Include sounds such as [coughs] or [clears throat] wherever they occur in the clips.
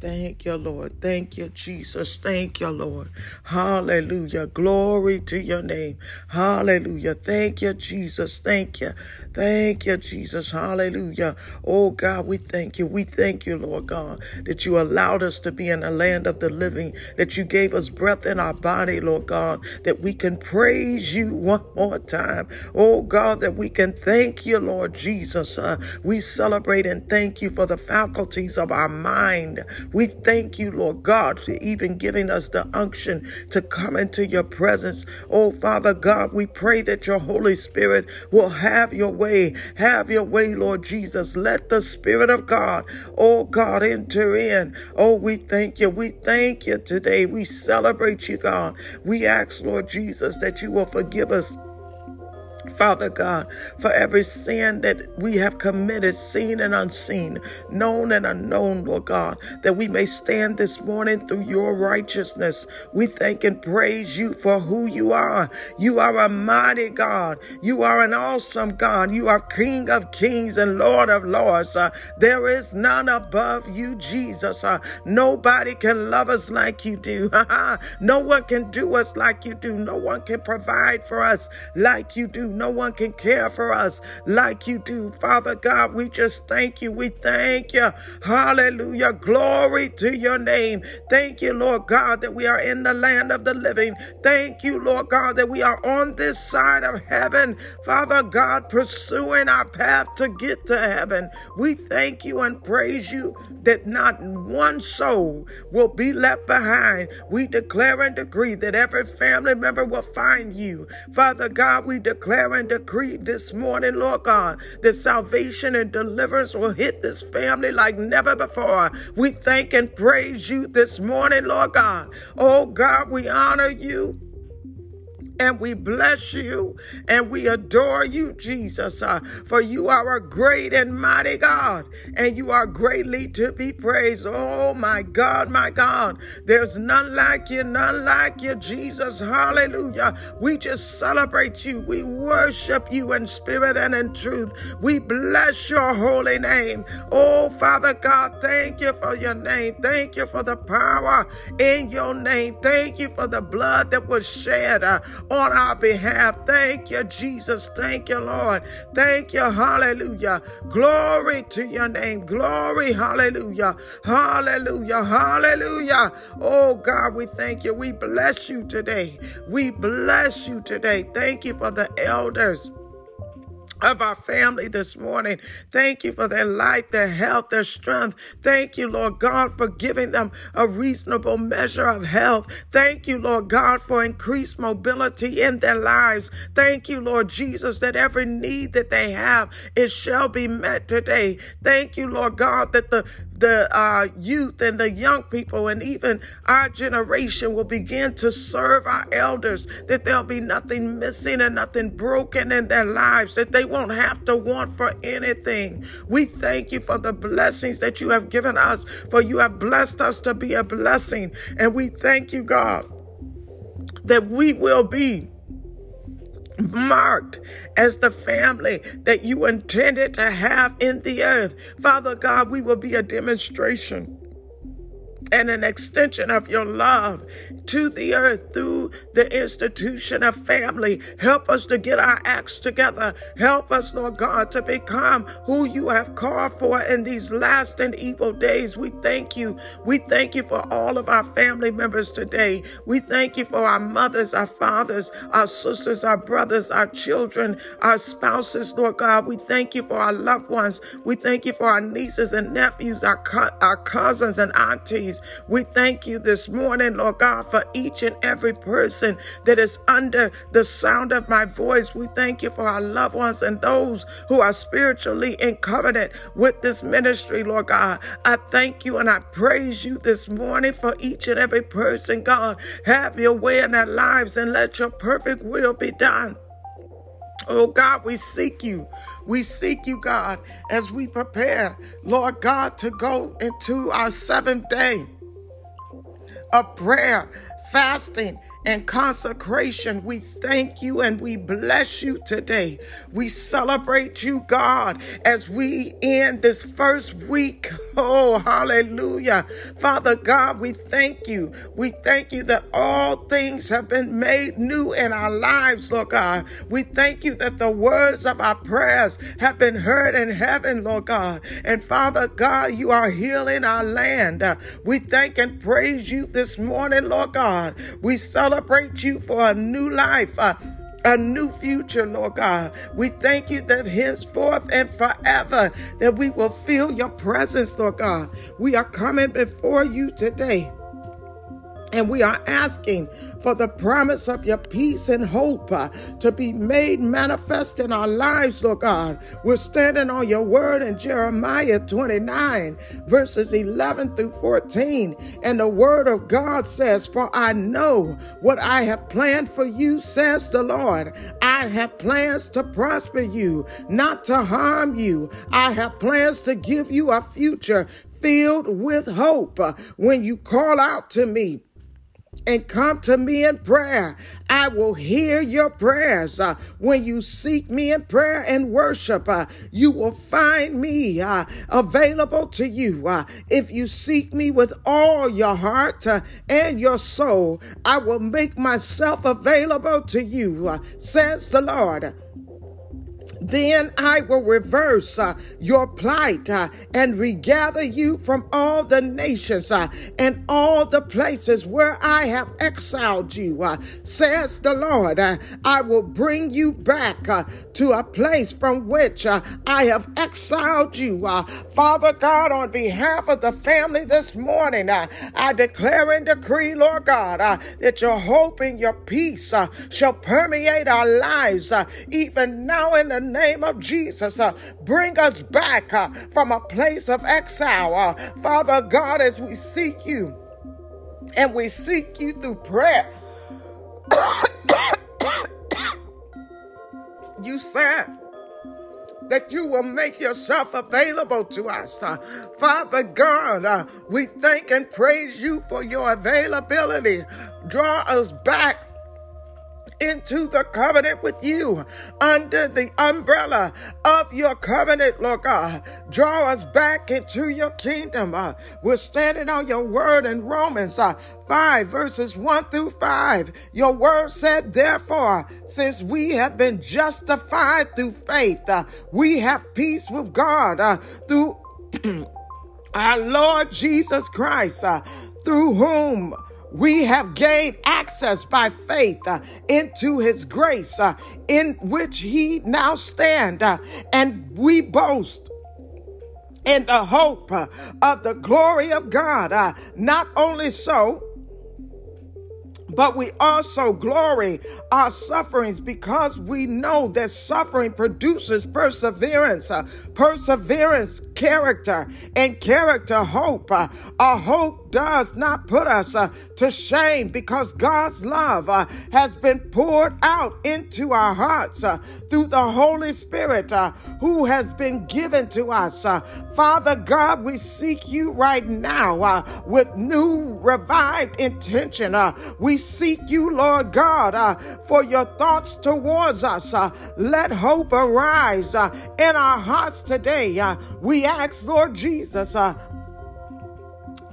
Thank you, Lord. Thank you, Jesus. Thank you, Lord. Hallelujah. Glory to your name. Hallelujah. Thank you, Jesus. Thank you. Thank you, Jesus. Hallelujah. Oh, God, we thank you. We thank you, Lord God, that you allowed us to be in the land of the living, that you gave us breath in our body, Lord God, that we can praise you one more time. Oh, God, that we can thank you, Lord Jesus. Uh, we celebrate and thank you for the faculties of our mind. We thank you, Lord God, for even giving us the unction to come into your presence. Oh, Father God, we pray that your Holy Spirit will have your way. Have your way, Lord Jesus. Let the Spirit of God, oh God, enter in. Oh, we thank you. We thank you today. We celebrate you, God. We ask, Lord Jesus, that you will forgive us Father God, for every sin that we have committed, seen and unseen, known and unknown, Lord God, that we may stand this morning through your righteousness. We thank and praise you for who you are. You are a mighty God. You are an awesome God. You are King of kings and Lord of lords. Uh, there is none above you, Jesus. Uh, nobody can love us like you do. [laughs] no one can do us like you do. No one can provide for us like you do. No one can care for us like you do. Father God, we just thank you. We thank you. Hallelujah. Glory to your name. Thank you, Lord God, that we are in the land of the living. Thank you, Lord God, that we are on this side of heaven. Father God, pursuing our path to get to heaven. We thank you and praise you that not one soul will be left behind. We declare and decree that every family member will find you. Father God, we declare and decree this morning, Lord God, that salvation and deliverance will hit this family like never before. We thank and praise you this morning, Lord God. Oh God, we honor you and we bless you and we adore you, Jesus, uh, for you are a great and mighty God, and you are greatly to be praised. Oh, my God, my God, there's none like you, none like you, Jesus. Hallelujah. We just celebrate you. We worship you in spirit and in truth. We bless your holy name. Oh, Father God, thank you for your name. Thank you for the power in your name. Thank you for the blood that was shed. Uh, on our behalf. Thank you, Jesus. Thank you, Lord. Thank you. Hallelujah. Glory to your name. Glory. Hallelujah. Hallelujah. Hallelujah. Oh, God, we thank you. We bless you today. We bless you today. Thank you for the elders of our family this morning. Thank you for their life, their health, their strength. Thank you, Lord God, for giving them a reasonable measure of health. Thank you, Lord God, for increased mobility in their lives. Thank you, Lord Jesus, that every need that they have, it shall be met today. Thank you, Lord God, that the the uh, youth and the young people and even our generation will begin to serve our elders, that there'll be nothing missing and nothing broken in their lives, that they won't have to want for anything. We thank you for the blessings that you have given us, for you have blessed us to be a blessing. And we thank you, God, that we will be marked as the family that you intended to have in the earth. Father God, we will be a demonstration and an extension of your love to the earth through the institution of family. Help us to get our acts together. Help us, Lord God, to become who you have called for in these last and evil days. We thank you. We thank you for all of our family members today. We thank you for our mothers, our fathers, our sisters, our brothers, our children, our spouses, Lord God. We thank you for our loved ones. We thank you for our nieces and nephews, our, co- our cousins and aunties. We thank you this morning, Lord God, for each and every person that is under the sound of my voice. We thank you for our loved ones and those who are spiritually in covenant with this ministry, Lord God. I thank you and I praise you this morning for each and every person, God. Have your way in their lives and let your perfect will be done. Oh God, we seek you. We seek you, God, as we prepare, Lord God, to go into our seventh day of prayer, fasting, and consecration. We thank you and we bless you today. We celebrate you, God, as we end this first week. [laughs] Oh, hallelujah. Father God, we thank you. We thank you that all things have been made new in our lives, Lord God. We thank you that the words of our prayers have been heard in heaven, Lord God. And Father God, you are healing our land. We thank and praise you this morning, Lord God. We celebrate you for a new life. Uh, a new future, Lord God. We thank you that henceforth and forever that we will feel your presence, Lord God. We are coming before you today and we are asking for the promise of your peace and hope uh, to be made manifest in our lives, Lord God. We're standing on your word in Jeremiah 29, verses 11 through 14. And the word of God says, For I know what I have planned for you, says the Lord. I have plans to prosper you, not to harm you. I have plans to give you a future filled with hope. When you call out to me, and come to me in prayer. I will hear your prayers. Uh, when you seek me in prayer and worship, uh, you will find me uh, available to you. Uh, if you seek me with all your heart uh, and your soul, I will make myself available to you, uh, says the Lord. Then I will reverse uh, your plight uh, and regather you from all the nations uh, and all the places where I have exiled you, uh, says the Lord. Uh, I will bring you back uh, to a place from which I have exiled you. Father God, on behalf of the family this morning, I declare and decree, Lord God, that your hope and your peace shall permeate our lives even now in the name of Jesus. Uh, bring us back uh, from a place of exile. Uh, Father God, as we seek you and we seek you through prayer. [coughs] you said that you will make yourself available to us. Uh, Father God, uh, we thank and praise you for your availability. Draw us back into the covenant with you under the umbrella of your covenant, Lord God. Draw us back into your kingdom. Uh, we're standing on your word in Romans uh, 5, verses 1 through 5. Your word said, therefore, since we have been justified through faith, uh, we have peace with God uh, through [clears throat] our Lord Jesus Christ, uh, through whom we have gained access by faith uh, into his grace uh, in which he now stand uh, and we boast in the hope uh, of the glory of God. Uh, not only so, but we also glory our sufferings because we know that suffering produces perseverance, uh, perseverance, character, and character, hope. Uh, our hope does not put us uh, to shame because God's love uh, has been poured out into our hearts uh, through the Holy Spirit uh, who has been given to us. Father God, we seek you right now with new revived intention. we seek you, Lord God, uh, for your thoughts towards us. Uh, let hope arise uh, in our hearts today. Uh, we ask, Lord Jesus, uh,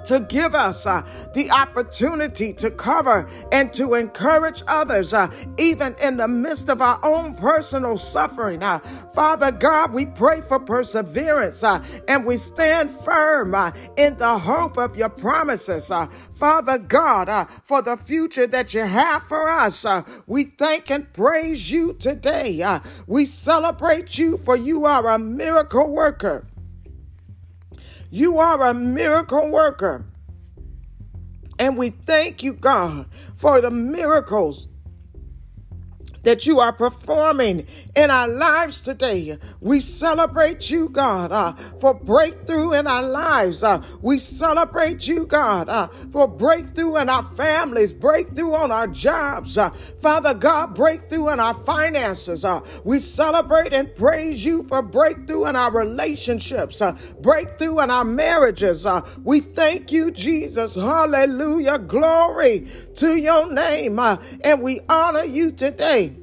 to give us uh, the opportunity to cover and to encourage others, uh, even in the midst of our own personal suffering. Uh, Father God, we pray for perseverance uh, and we stand firm uh, in the hope of your promises. Uh, Father God, for the future that you have for us, we thank and praise you today. we celebrate you for you are a miracle worker. You are a miracle worker. And we thank you, God, for the miracles that you are performing in our lives today. We celebrate you, God, uh, for breakthrough in our lives. Uh, we celebrate you, God, uh, for breakthrough in our families, breakthrough on our jobs. Uh, Father God, breakthrough in our finances. Uh, we celebrate and praise you for breakthrough in our relationships, uh, breakthrough in our marriages. we thank you, Jesus. Hallelujah. Glory to your name. and we honor you today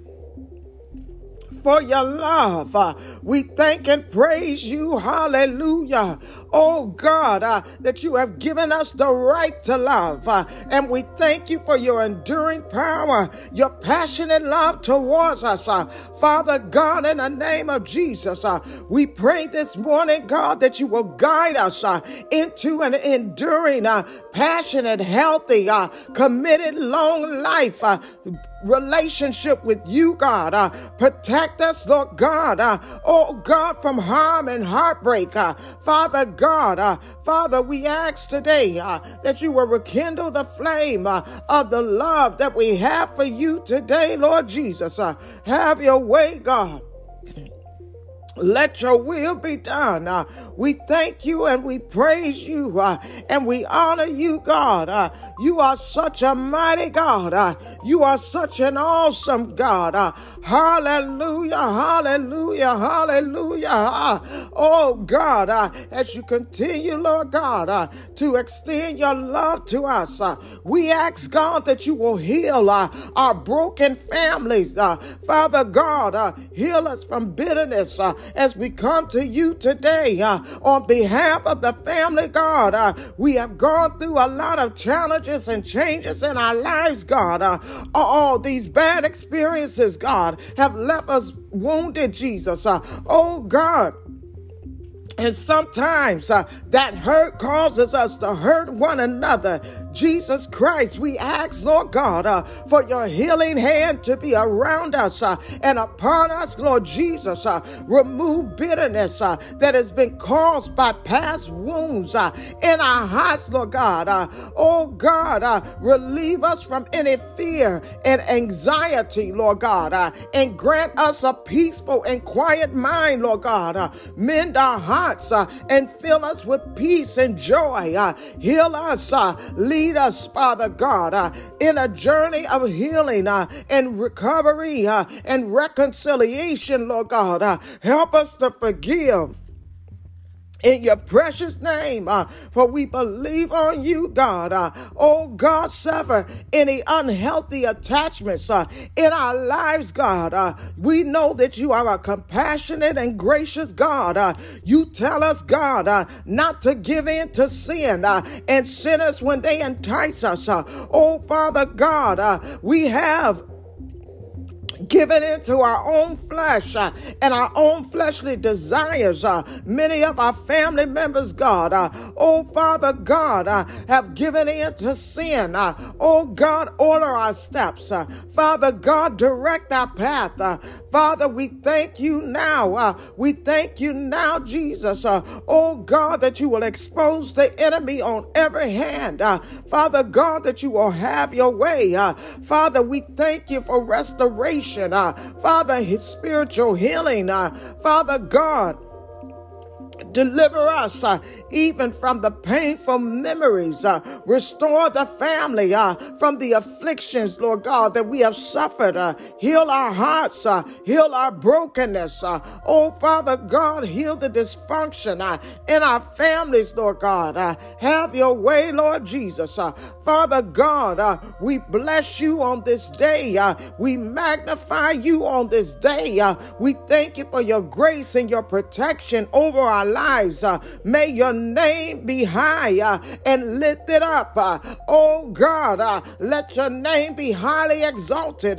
for your love. Uh, we thank and praise you. Hallelujah. Oh God, uh, that you have given us the right to love. Uh, and we thank you for your enduring power, your passionate love towards us. Uh, Father God, in the name of Jesus, uh, we pray this morning, God, that you will guide us uh, into an enduring, uh, passionate, healthy, committed, long life relationship with you, God. Uh, protect us, Lord God. Uh, oh, God, from harm and heartbreak. Uh, Father God, uh, Father, we ask today uh, that you will rekindle the flame uh, of the love that we have for you today, Lord Jesus. have your way, God. Let your will be done. Uh, we thank you and we praise you uh, and we honor you, God. Uh, you are such a mighty God. Uh, you are such an awesome God. Uh, hallelujah, hallelujah, hallelujah. Uh, oh, God, as you continue, Lord God, to extend your love to us, we ask, God, that you will heal our broken families. Father God, heal us from bitterness as we come to you today uh, on behalf of the family, God. Uh, we have gone through a lot of challenges and changes in our lives, God. Uh, all these bad experiences, God, have left us wounded, Jesus. Uh, oh, God. And sometimes uh, that hurt causes us to hurt one another. Jesus Christ, we ask, Lord God, uh, for your healing hand to be around us uh, and upon us, Lord Jesus. Uh, remove bitterness uh, that has been caused by past wounds uh, in our hearts, Lord God. oh God, relieve us from any fear and anxiety, Lord God, and grant us a peaceful and quiet mind, Lord God. mend our hearts and fill us with peace and joy. heal us, lead lead us, Father God, uh, in a journey of healing uh, and recovery uh, and reconciliation, Lord God. Uh, help us to forgive in your precious name, uh, for we believe on you, God. Uh, oh, God, sever any unhealthy attachments uh, in our lives, God. Uh, we know that you are a compassionate and gracious God. Uh, you tell us, God, uh, not to give in to sin and sinners when they entice us. oh, Father God, we have given into our own flesh uh, and our own fleshly desires. Uh, many of our family members, God, uh, oh Father God, uh, have given in to sin. Uh, oh God, order our steps. Uh, Father God, direct our path. Father, we thank you now. we thank you now, Jesus. oh God, that you will expose the enemy on every hand. Father God, that you will have your way. Father, we thank you for restoration uh, Father, his spiritual healing, uh, Father God. Deliver us uh, even from the painful memories. Uh, restore the family uh, from the afflictions, Lord God, that we have suffered. Uh, heal our hearts. Uh, heal our brokenness. Uh, oh, Father God, heal the dysfunction in our families, Lord God. have your way, Lord Jesus. Father God, we bless you on this day. we magnify you on this day. we thank you for your grace and your protection over our lives. Uh, may your name be high uh, and lifted up. Uh, oh God, let your name be highly exalted.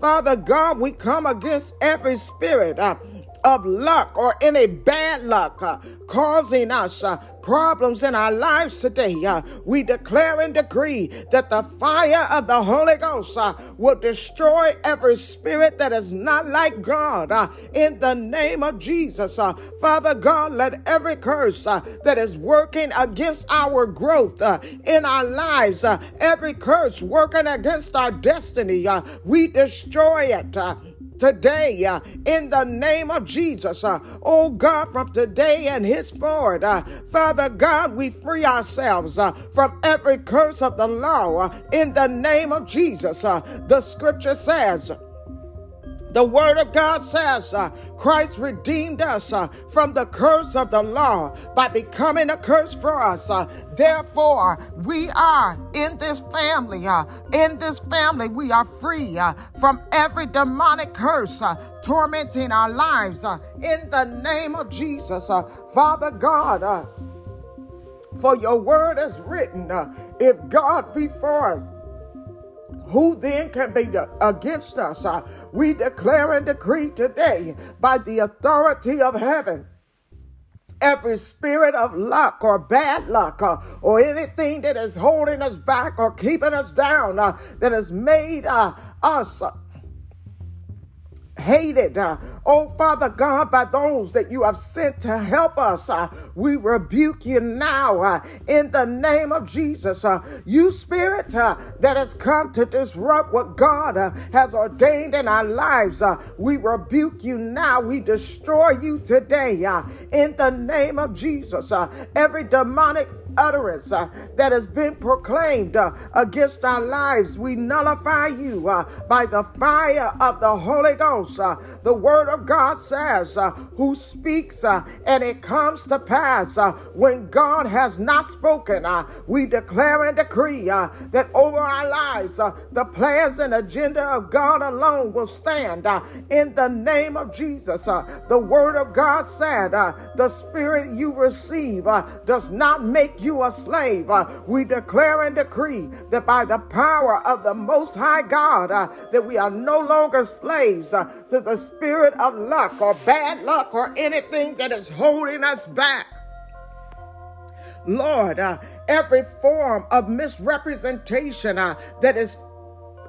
Father God, we come against every spirit. Of luck or any bad luck uh, causing us uh, problems in our lives today, uh, we declare and decree that the fire of the Holy Ghost uh, will destroy every spirit that is not like God uh, in the name of Jesus. Uh, Father God, let every curse uh, that is working against our growth uh, in our lives, every curse working against our destiny, we destroy it today uh, in the name of Jesus. Uh, oh God, from today and henceforward, uh, Father God, we free ourselves uh, from every curse of the law uh, in the name of Jesus. Uh, the scripture says, the word of God says uh, Christ redeemed us uh, from the curse of the law by becoming a curse for us. Uh, therefore, we are in this family. Uh, in this family, we are free uh, from every demonic curse uh, tormenting our lives. in the name of Jesus, Father God, for your word is written, if God be for us, who then can be against us? Uh, we declare and decree today by the authority of heaven every spirit of luck or bad luck uh, or anything that is holding us back or keeping us down uh, that has made uh, us hated, uh, oh Father God, by those that you have sent to help us. Uh, we rebuke you now uh, in the name of Jesus. Uh, you spirit uh, that has come to disrupt what God uh, has ordained in our lives, we rebuke you now. We destroy you today in the name of Jesus. every demonic utterance uh, that has been proclaimed uh, against our lives. We nullify you uh, by the fire of the Holy Ghost. Uh, the Word of God says, uh, Who speaks uh, and it comes to pass when God has not spoken. we declare and decree that over our lives, the plans and agenda of God alone will stand in the name of Jesus. the Word of God said, The Spirit you receive does not make you a slave. Uh, we declare and decree that by the power of the Most High God, uh, that we are no longer slaves uh, to the spirit of luck or bad luck or anything that is holding us back. Lord, uh, every form of misrepresentation uh, that is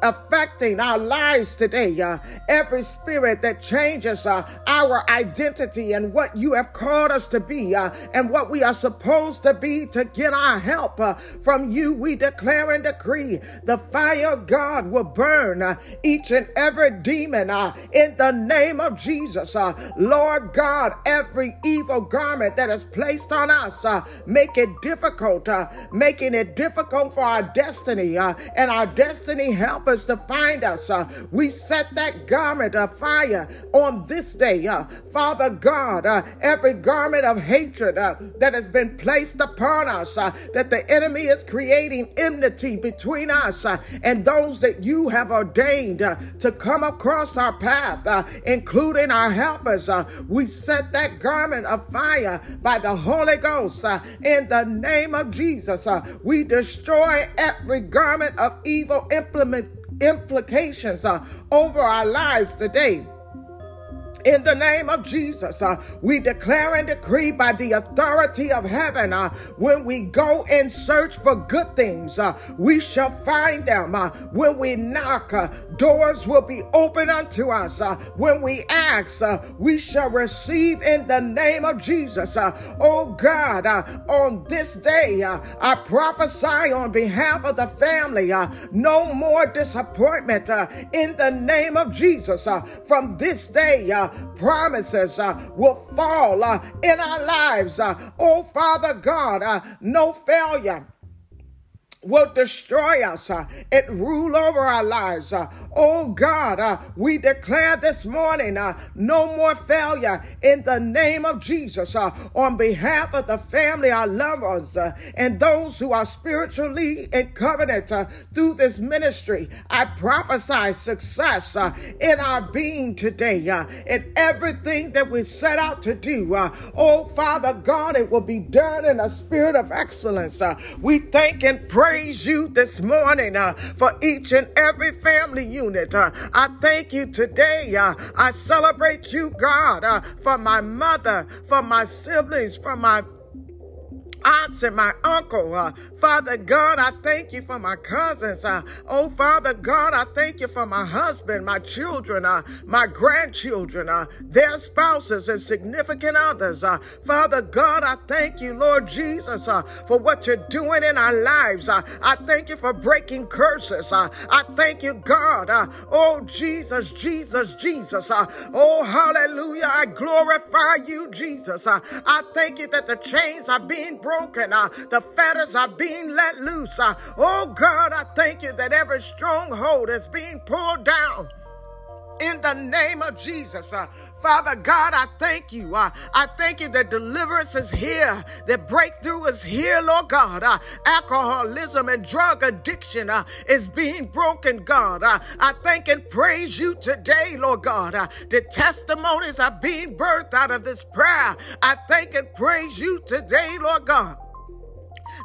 affecting our lives today. Uh, every spirit that changes uh, our identity and what you have called us to be uh, and what we are supposed to be to get our help uh, from you, we declare and decree the fire of God will burn uh, each and every demon uh, in the name of Jesus. Lord God, every evil garment that is placed on us, make it difficult, making it difficult for our destiny and our destiny help to find us. Uh, we set that garment of fire on this day. Uh, Father God, uh, every garment of hatred uh, that has been placed upon us, uh, that the enemy is creating enmity between us uh, and those that you have ordained to come across our path, including our helpers. we set that garment of fire by the Holy Ghost in the name of Jesus. we destroy every garment of evil implement implications uh, over our lives today. In the name of Jesus, uh, we declare and decree by the authority of heaven uh, when we go and search for good things, uh, we shall find them. Uh, when we knock, uh, doors will be open unto us. Uh, when we ask, we shall receive in the name of Jesus. oh God, on this day, I prophesy on behalf of the family no more disappointment in the name of Jesus. from this day, promises uh, will fall uh, in our lives. Uh, oh, Father God, no failure will destroy us uh, and rule over our lives. Uh, oh God, uh, we declare this morning no more failure in the name of Jesus on behalf of the family, our lovers, uh, and those who are spiritually in covenant through this ministry. I prophesy success in our being today in everything that we set out to do. oh Father God, it will be done in a spirit of excellence. we thank and pray praise you this morning uh, for each and every family unit. Uh, I thank you today. Uh, I celebrate you, God, uh, for my mother, for my siblings, for my aunts and my uncle. Uh, Father God, I thank you for my cousins. Uh, oh, Father God, I thank you for my husband, my children, uh, my grandchildren, uh, their spouses and significant others. Uh, Father God, I thank you, Lord Jesus, uh, for what you're doing in our lives. Uh, I thank you for breaking curses. Uh, I thank you, God. Uh, oh, Jesus, Jesus, Jesus. Uh, oh, hallelujah. I glorify you, Jesus. Uh, I thank you that the chains are being broken broken. Uh, the fetters are being let loose. Uh, oh God, I thank you that every stronghold is being pulled down in the name of Jesus. Father God, I thank you. Uh, I thank you that deliverance is here, that breakthrough is here, Lord God. Uh, alcoholism and drug addiction uh, is being broken, God. Uh, I thank and praise you today, Lord God. Uh, the testimonies are being birthed out of this prayer. I thank and praise you today, Lord God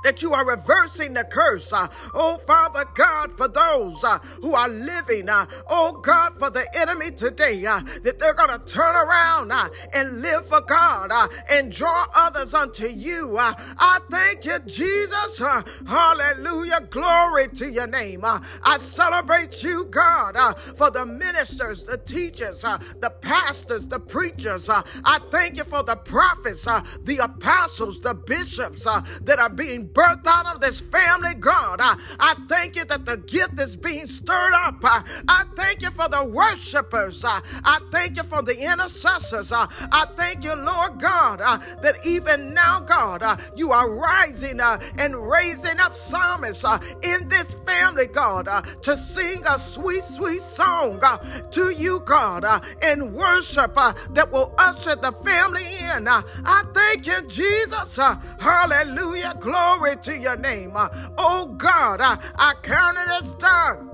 that you are reversing the curse. Uh, oh, Father God, for those uh, who are living, uh, oh God, for the enemy today, uh, that they're going to turn around uh, and live for God uh, and draw others unto you. I thank you, Jesus. hallelujah. Glory to your name. I celebrate you, God, for the ministers, the teachers, the pastors, the preachers. I thank you for the prophets, the apostles, the bishops that are being birthed out of this family, God. I, I thank you that the gift is being stirred up. I, I thank you for the worshipers. I, I thank you for the intercessors. I, I thank you, Lord God, uh, that even now, God, uh, you are rising uh, and raising up psalmists uh, in this family, God, uh, to sing a sweet, sweet song uh, to you, God, in worship that will usher the family in. I thank you, Jesus. hallelujah. Glory Glory to your name. Uh, oh God, I, I count it as done.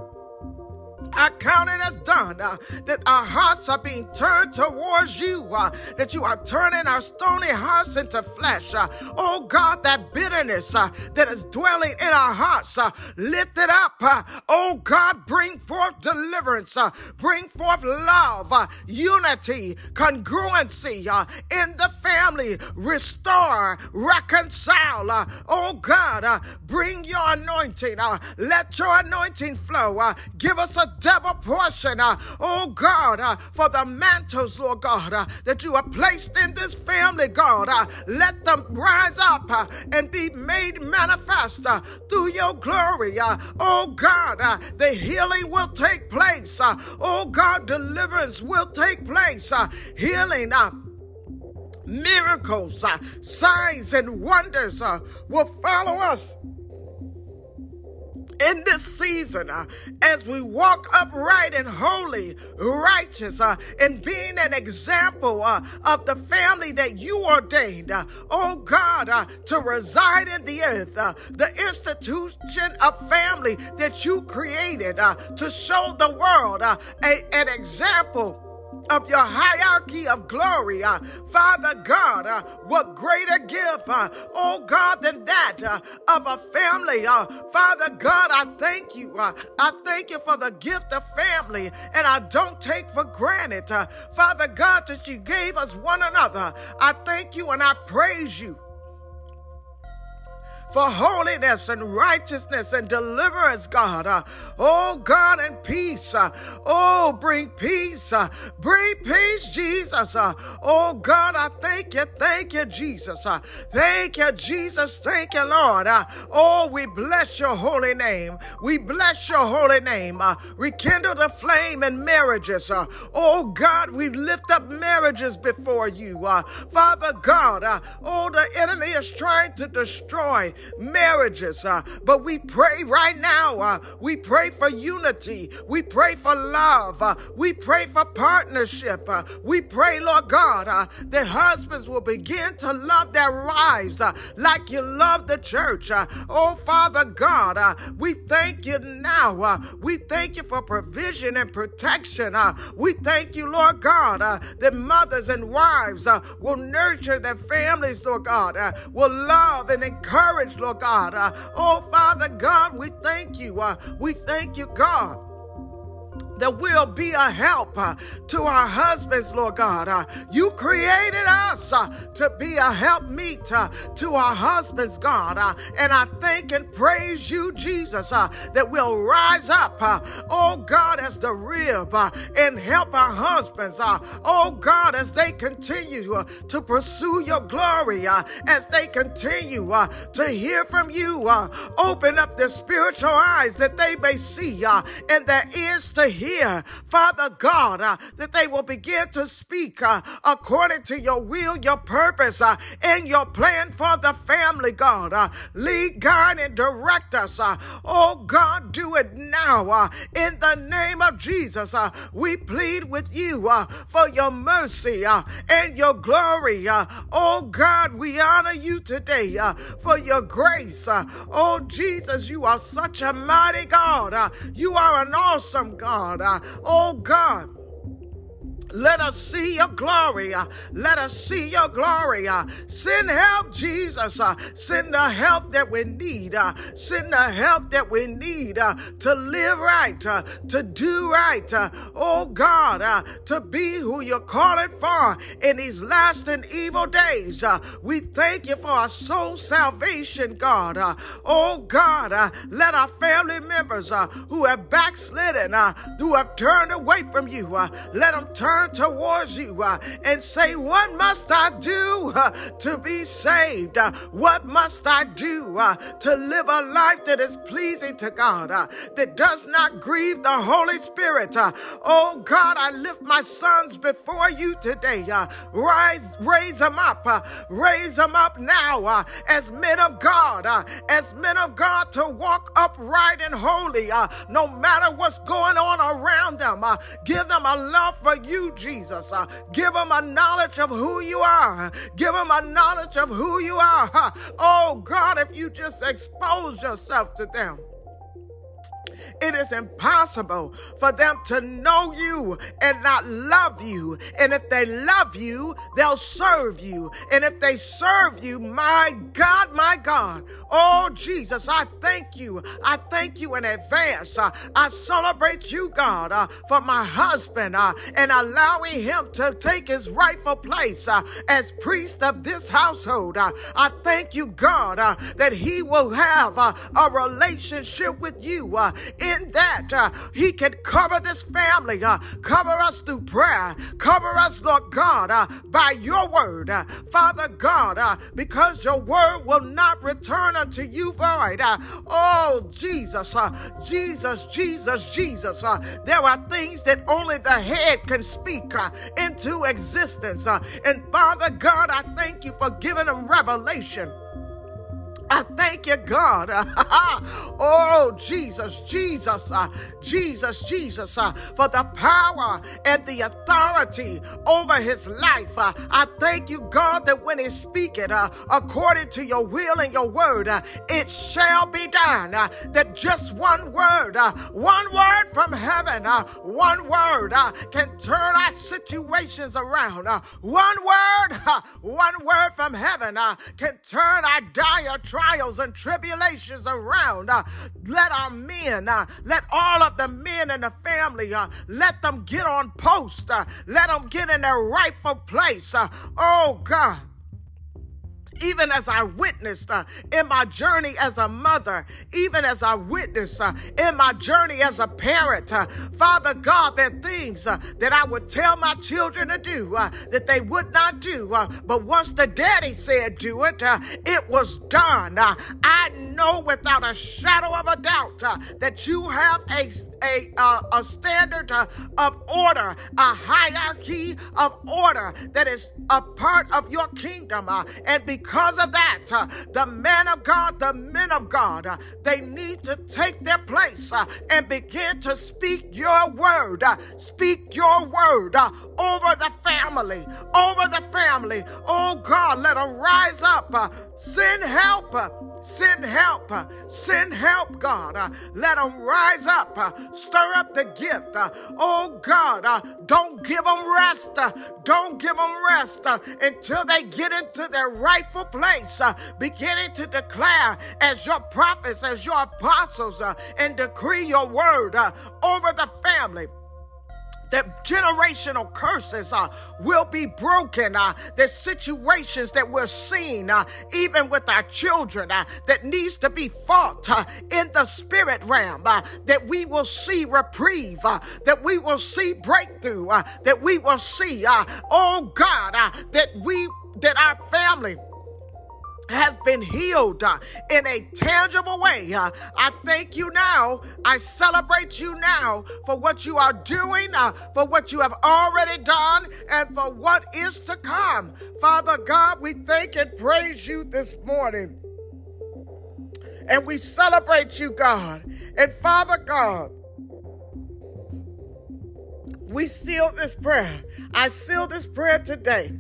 I count it as done uh, that our hearts are being turned towards you, uh, that you are turning our stony hearts into flesh. Uh, oh God, that bitterness uh, that is dwelling in our hearts, uh, lift it up. Uh, oh God, bring forth deliverance, bring forth love, unity, congruency in the family, restore, reconcile. oh God, bring your anointing. let your anointing flow. give us a double portion, uh, oh God, uh, for the mantles, Lord God, uh, that you have placed in this family, God. Uh, let them rise up uh, and be made manifest uh, through your glory. oh God, the healing will take place. oh God, deliverance will take place. healing, miracles, signs, and wonders will follow us in this season uh, as we walk upright and holy, righteous, uh, and being an example uh, of the family that you ordained, uh, oh God, uh, to reside in the earth, uh, the institution of family that you created to show the world an example of your hierarchy of glory. Uh, Father God, uh, what greater gift, uh, oh God, than that uh, of a family. Uh, Father God, I thank you. Uh, I thank you for the gift of family, and I don't take for granted, Father God, that you gave us one another. I thank you and I praise you for holiness and righteousness and deliverance, God. Uh, oh, God, and peace. Uh, oh, bring peace. Uh, bring peace, Jesus. Uh, oh, God, I thank you. Thank you, Jesus. Uh, thank you, Jesus. Thank you, Lord. Uh, oh, we bless your holy name. We bless your holy name. rekindle the flame in marriages. oh, God, we lift up marriages before you. Father God, oh, the enemy is trying to destroy marriages. Uh, but we pray right now. Uh, we pray for unity. We pray for love. Uh, we pray for partnership. Uh, we pray, Lord God, uh, that husbands will begin to love their wives uh, like you love the church. oh, Father God, we thank you now. we thank you for provision and protection. we thank you, Lord God, that mothers and wives will nurture their families, Lord God, will love and encourage marriage, Lord God. Uh, oh, Father God, we thank you. Uh, we thank you, God that will be a help uh, to our husbands, Lord God. Uh, you created us uh, to be a helpmeet uh, to our husbands, God. Uh, and I thank and praise you, Jesus, uh, that we'll rise up, oh God, as the rib and help our husbands, oh God, as they continue to pursue your glory, as they continue to hear from you. open up their spiritual eyes that they may see and their ears to hear hear, Father God, uh, that they will begin to speak uh, according to your will, your purpose, uh, and your plan for the family, God. Uh, lead, guide, and direct us. Uh, oh, God, do it now. Uh, in the name of Jesus, uh, we plead with you uh, for your mercy uh, and your glory. oh, God, we honor you today for your grace. oh, Jesus, you are such a mighty God. you are an awesome God. Uh, oh God. Let us see your glory. Let us see your glory. Send help, Jesus. Send the help that we need. Send the help that we need to live right, to do right. oh God, to be who you're calling for in these last and evil days. we thank you for our soul salvation, God. oh God, let our family members who have backslidden, who have turned away from you, let them turn towards you uh, and say, What must I do uh, to be saved? Uh, what must I do uh, to live a life that is pleasing to God, uh, that does not grieve the Holy Spirit? Uh, oh God, I lift my sons before you today. rise, raise them up, raise them up now as men of God, as men of God to walk upright and holy, no matter what's going on around them. give them a love for you, Jesus. Uh, give them a knowledge of who you are. Give them a knowledge of who you are. Oh God, if you just expose yourself to them. It is impossible for them to know you and not love you. And if they love you, they'll serve you. And if they serve you, my God, my God, oh Jesus, I thank you. I thank you in advance. Uh, I celebrate you, God, uh, for my husband uh, and allowing him to take his rightful place uh, as priest of this household. Uh, I thank you, God, uh, that he will have a relationship with you in that uh, He can cover this family, uh, cover us through prayer, cover us, Lord God, uh, by your word. Uh, Father God, uh, because your word will not return unto you void. Uh, oh, Jesus, Jesus, Jesus, Jesus. there are things that only the head can speak into existence. and Father God, I thank you for giving them revelation. I thank you, God. [laughs] oh, Jesus, Jesus, uh, Jesus, Jesus, uh, for the power and the authority over his life. Uh, I thank you, God, that when he's speaking uh, according to your will and your word, uh, it shall be done. Uh, that just one word, one word from heaven, one word can turn our situations around. one word, [laughs] one word from heaven can turn our dire trials and tribulations around. Uh, let our men, uh, let all of the men in the family, uh, let them get on post. Uh, let them get in their rightful place. Uh, oh God even as I witnessed uh, in my journey as a mother, even as I witnessed uh, in my journey as a parent. Uh, Father God, there are things uh, that I would tell my children to do uh, that they would not do. Uh, but once the daddy said do it, it was done. I know without a shadow of a doubt that you have a a, a standard uh, of order, a hierarchy of order that is a part of your kingdom. Uh, and because of that, uh, the men of God, the men of God, they need to take their place and begin to speak your word. speak your word over the family, over the family. Oh God, let them rise up. send help Send help. Uh, send help, God. Uh, let them rise up. Uh, stir up the gift. Uh, oh, God, uh, don't give them rest. Uh, don't give them rest until they get into their rightful place, beginning to declare as your prophets, as your apostles, and decree your word over the family that generational curses uh, will be broken. Uh, situations that we're seeing, uh, even with our children, uh, that needs to be fought uh, in the spirit realm, uh, that we will see reprieve, that we will see breakthrough, that we will see, oh God, that we, that our family has been healed uh, in a tangible way. Uh, I thank you now. I celebrate you now for what you are doing, uh, for what you have already done, and for what is to come. Father God, we thank and praise you this morning. And we celebrate you, God. And Father God, we seal this prayer. I seal this prayer today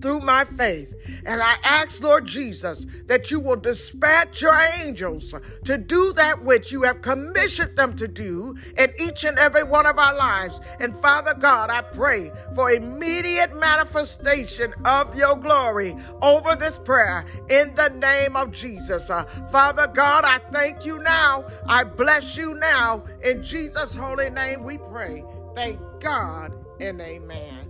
through my faith. And I ask, Lord Jesus, that you will dispatch your angels to do that which you have commissioned them to do in each and every one of our lives. And Father God, I pray for immediate manifestation of your glory over this prayer in the name of Jesus. Uh, Father God, I thank you now. I bless you now. In Jesus' holy name we pray. Thank God and amen.